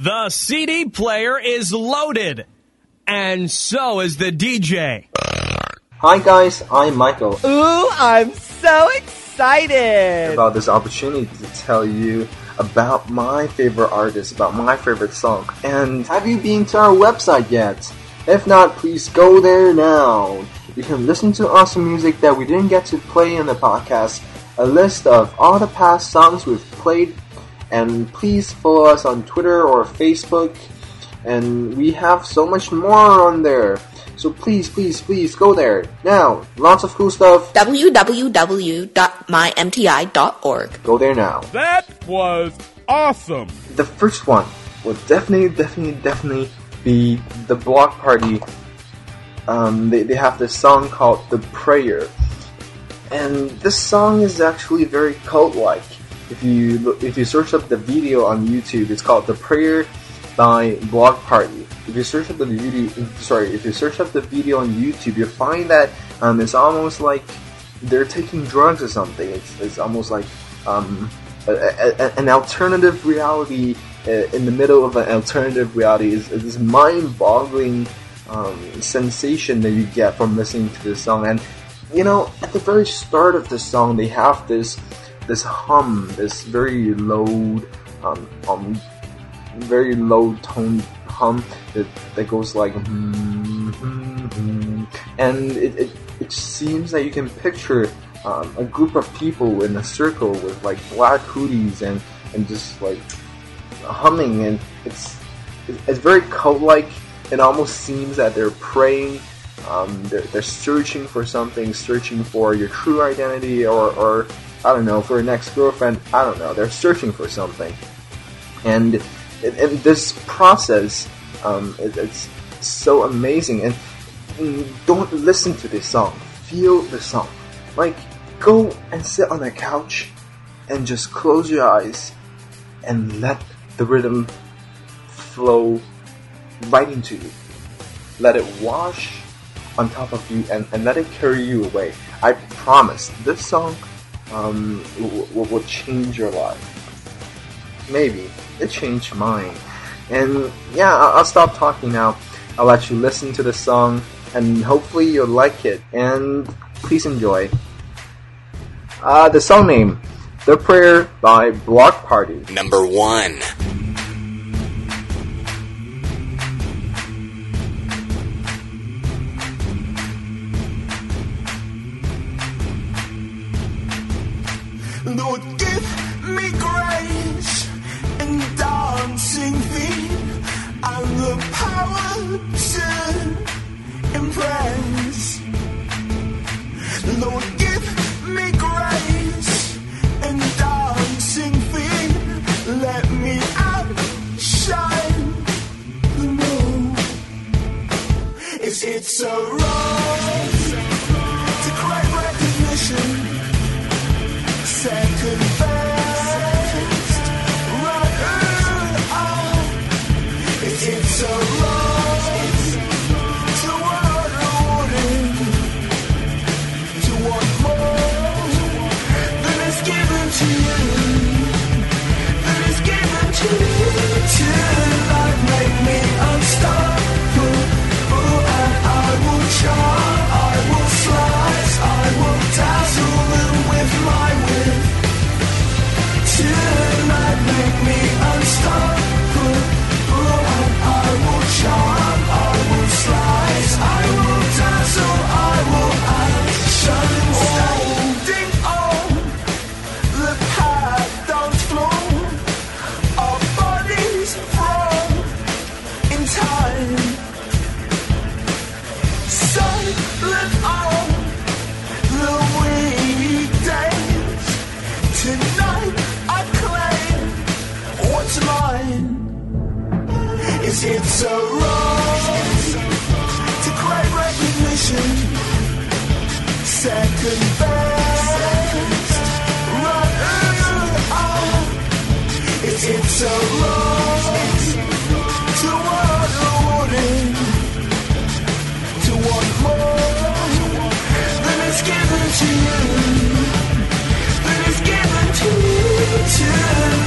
The CD player is loaded, and so is the DJ. Hi guys, I'm Michael. Ooh, I'm so excited about this opportunity to tell you about my favorite artist, about my favorite song. And have you been to our website yet? If not, please go there now. You can listen to awesome music that we didn't get to play in the podcast, a list of all the past songs we've played and please follow us on Twitter or Facebook. And we have so much more on there. So please, please, please go there. Now, lots of cool stuff. www.mymti.org. Go there now. That was awesome. The first one will definitely, definitely, definitely be the Bloc Party. Um, they, they have this song called The Prayer. And this song is actually very cult-like if you if you search up the video on YouTube, it's called "The Prayer" by Bloc Party. If you search up the video, sorry, if you search up the video on YouTube, you'll find that um, it's almost like they're taking drugs or something. It's, it's almost like um, a, a, an alternative reality uh, in the middle of an alternative reality. Is this mind-boggling um, sensation that you get from listening to this song. And you know, at the very start of the song, they have this this hum, this very low, um, um very low tone hum that, that goes like, mm, mm, mm, and it, it, it seems that you can picture um, a group of people in a circle with like black hoodies and, and just like humming, and it's it's very cult-like. It almost seems that they're praying. Um, they're, they're searching for something, searching for your true identity or, or I don't know, for an ex-girlfriend, I don't know, they're searching for something. And, and this process, um, it, it's so amazing. And don't listen to this song, feel the song. Like, go and sit on a couch and just close your eyes and let the rhythm flow right into you. Let it wash on top of you and, and let it carry you away. I promise, this song um, will, will change your life. Maybe. It changed mine. And yeah, I'll, stop talking now. I'll let you listen to the song, and hopefully you'll like it. And please enjoy. Uh, the song name, The Prayer by Bloc Party. Number one. Lord, give me grace and dancing feet and the power to impress. Lord, give me grace and dancing feet. Let me outshine the moon. Is it so wrong so wrong to want rewarding? To want more than is given to you? Than is given to you?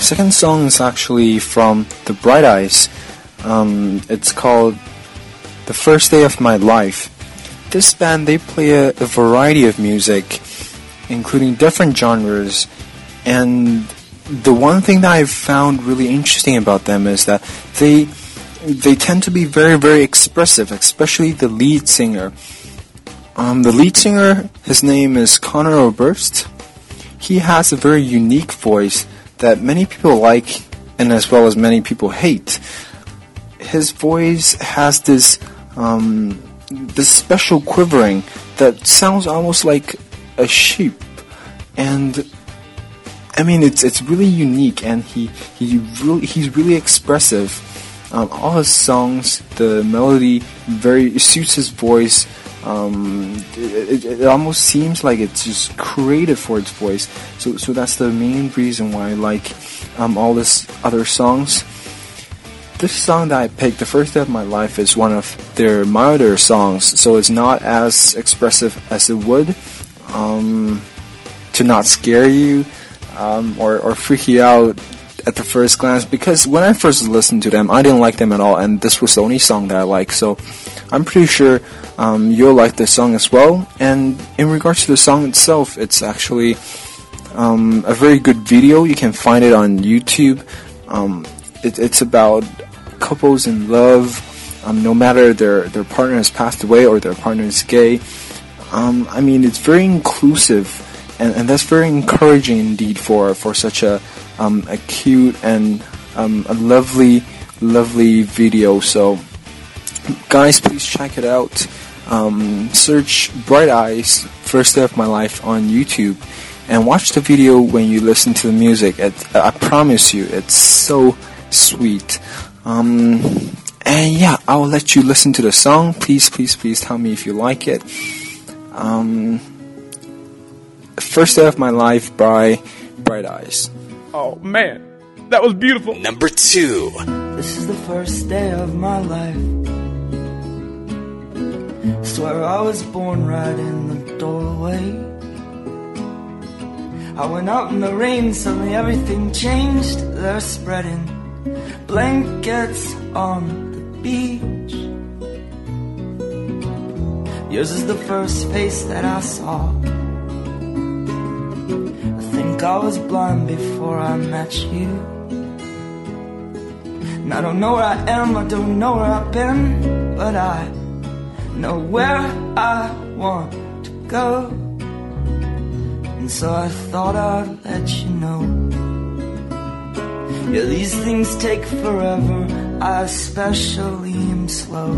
Second song is actually from the Bright Eyes. Um, it's called "The First Day of My Life." This band they play a, a variety of music, including different genres, and the one thing that I've found really interesting about them is that they they tend to be very very expressive, especially the lead singer. Um, the lead singer, his name is Conor Oberst. He has a very unique voice that many people like, and as well as many people hate. His voice has this um, this special quivering that sounds almost like a sheep, and I mean it's it's really unique, and he he really he's really expressive. Um, all his songs, the melody very suits his voice. Um, it, it, almost seems like it's just created for its voice. So so that's the main reason why I like um, all this other songs. This song that I picked, The First Day of My Life, is one of their milder songs, so it's not as expressive as it would um, to not scare you um, or, or freak you out at the first glance. Because when I first listened to them, I didn't like them at all, and this was the only song that I liked. So I'm pretty sure um, you'll like this song as well. And in regards to the song itself, it's actually um, a very good video. You can find it on YouTube. Um, it, it's about couples in love, um, no matter their their partner has passed away or their partner is gay. Um, I mean, it's very inclusive, and, and that's very encouraging indeed for for such a um, a cute and um, a lovely lovely video. So, guys, please check it out. Um, search Bright Eyes First Day of My Life on YouTube and watch the video when you listen to the music. It, I promise you, it's so sweet. Um, and yeah, I will let you listen to the song. Please, please, please tell me if you like it. Um, First Day of My Life by Bright Eyes. Oh man, that was beautiful. Number two. This is the first day of my life. Swear I was born right in the doorway. I went out in the rain, suddenly everything changed. They're spreading blankets on the beach. Yours is the first face that I saw. I was blind before I met you. And I don't know where I am, I don't know where I've been, but I know where I want to go. And so I thought I'd let you know. Yeah, these things take forever, I especially am slow.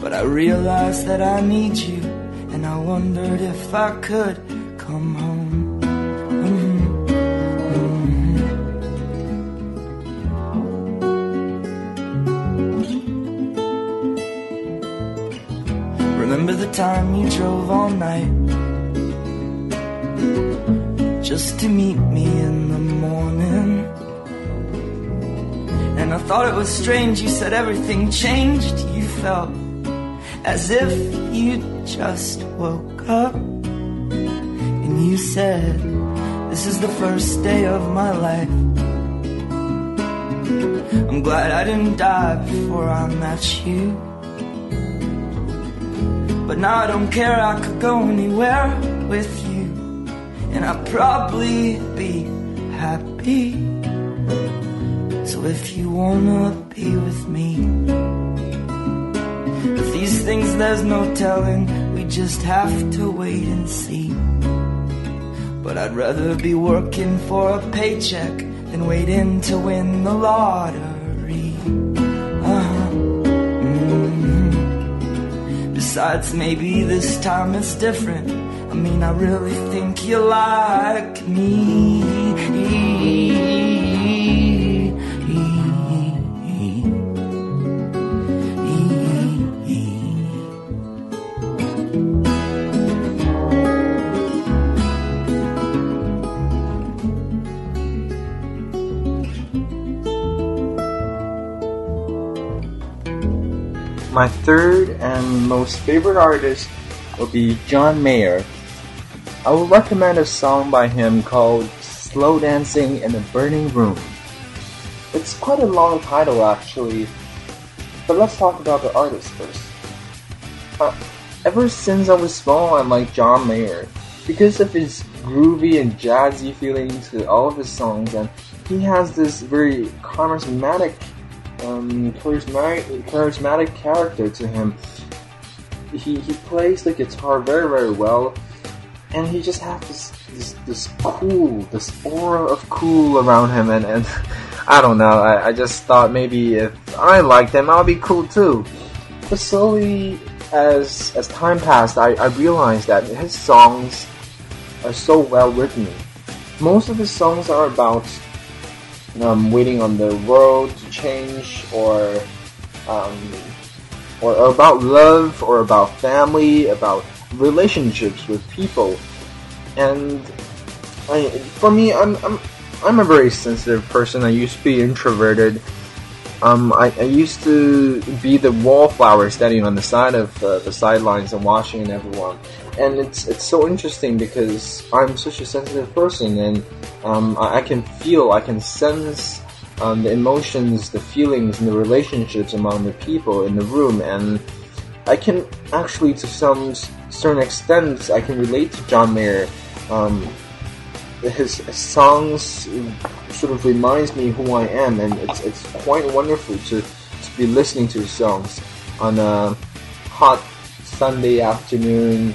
But I realized that I need you, and I wondered if I could come home. Remember the time you drove all night just to meet me in the morning? And I thought it was strange, you said everything changed. You felt as if you just woke up. And you said, This is the first day of my life. I'm glad I didn't die before I met you. But now I don't care, I could go anywhere with you. And I'd probably be happy. So if you wanna be with me, with these things there's no telling, we just have to wait and see. But I'd rather be working for a paycheck than waiting to win the lottery. Besides, maybe this time it's different. I mean, I really think you like me. My third and most favorite artist will be John Mayer. I would recommend a song by him called Slow Dancing in a Burning Room. It's quite a long title actually, but let's talk about the artist first. Uh, ever since I was small, I like John Mayer because of his groovy and jazzy feeling to all of his songs, and he has this very charismatic, um, charismatic, charismatic character to him. He he plays the guitar very very well, and he just has this this, this cool, this aura of cool around him, and and I don't know. I, I just thought maybe if I liked him, I'll be cool too. But slowly, as as time passed, I, I realized that his songs are so well written. Most of his songs are about um, waiting on the world to change, or um, or, or about love, or about family, about relationships with people. And I, for me, I'm, I'm I'm a very sensitive person. I used to be introverted. Um, I, I used to be the wallflower standing on the side of uh, the sidelines and watching everyone. And it's it's so interesting because I'm such a sensitive person, and um, I, I, can feel, I can sense um, the emotions, the feelings, and the relationships among the people in the room, and I can actually, to some certain extent, I can relate to John Mayer. Um, his songs sort of reminds me who I am, and it's it's quite wonderful to to be listening to his songs on a hot Sunday afternoon,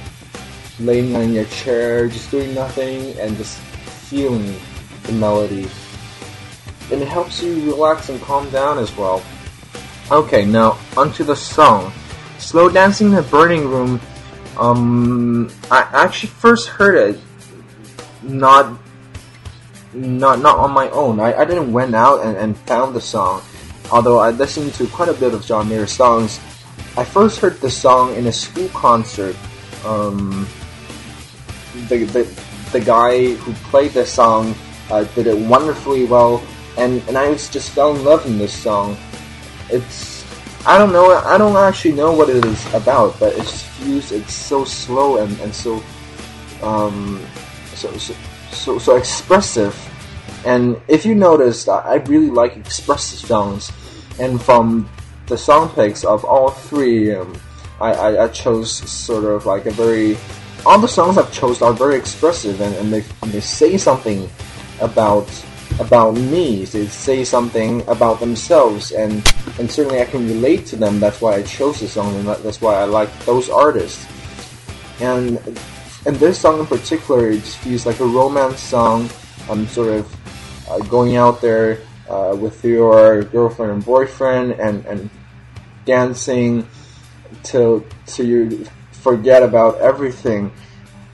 laying on your chair, just doing nothing, and just feeling the melody. And it helps you relax and calm down as well. Okay, now onto the song. Slow Dancing in the Burning Room. Um, I actually first heard it not not not on my own. I, I didn't went out and, and found the song. Although I listened to quite a bit of John Mayer songs, I first heard the song in a school concert. Um, the, the the guy who played the song uh, did it wonderfully well, and and I just fell in love in this song. It's I don't know I don't actually know what it is about, but it's just feels it's so slow and and so um so, so so so expressive. And if you noticed, I really like expressive songs. And from the song picks of all three, um, I, I, I, chose sort of like a very all the songs I've chose are very expressive and, and they and they say something about about me. They say something about themselves, and and certainly I can relate to them. That's why I chose the song, and that's why I like those artists. And and this song in particular, it just feels like a romance song. I'm sort of uh, going out there uh, with your girlfriend and boyfriend and, and dancing till till you forget about everything.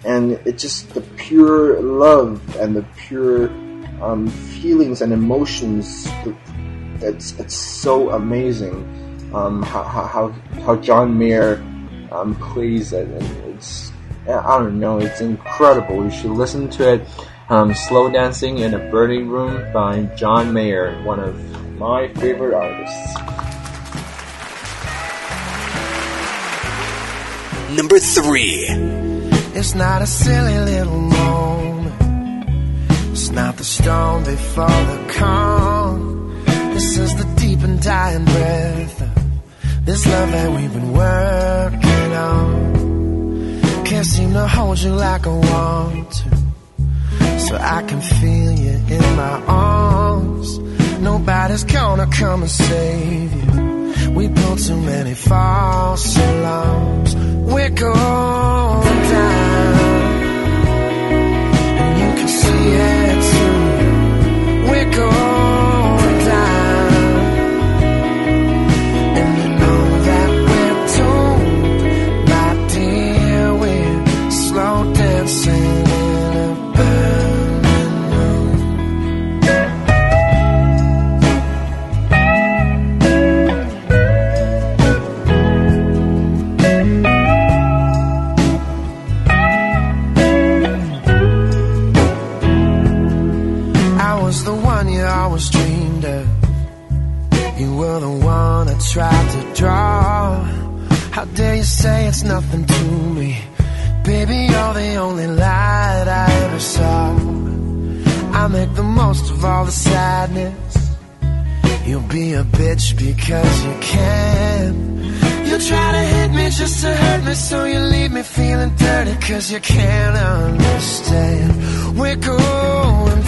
And it's just the pure love and the pure um, feelings and emotions. It's it's so amazing um, how, how how John Mayer um, plays it, and it's I don't know, it's incredible. You should listen to it. Um, Slow Dancing in a Burning Room by John Mayer, one of my favorite artists. Number three. It's not a silly little moment. It's not the storm before the calm. This is the deep and dying breath of this love that we've been working on. Can't seem to hold you like I want to. So I can feel you in my arms. Nobody's gonna come and save you. We built too many false alarms. We're going down. Tried to draw. How dare you say it's nothing to me? Baby, you're the only light I ever saw. I make the most of all the sadness. You'll be a bitch because you can. You try to hit me just to hurt me, so you leave me feeling dirty, cause you can't understand. We're going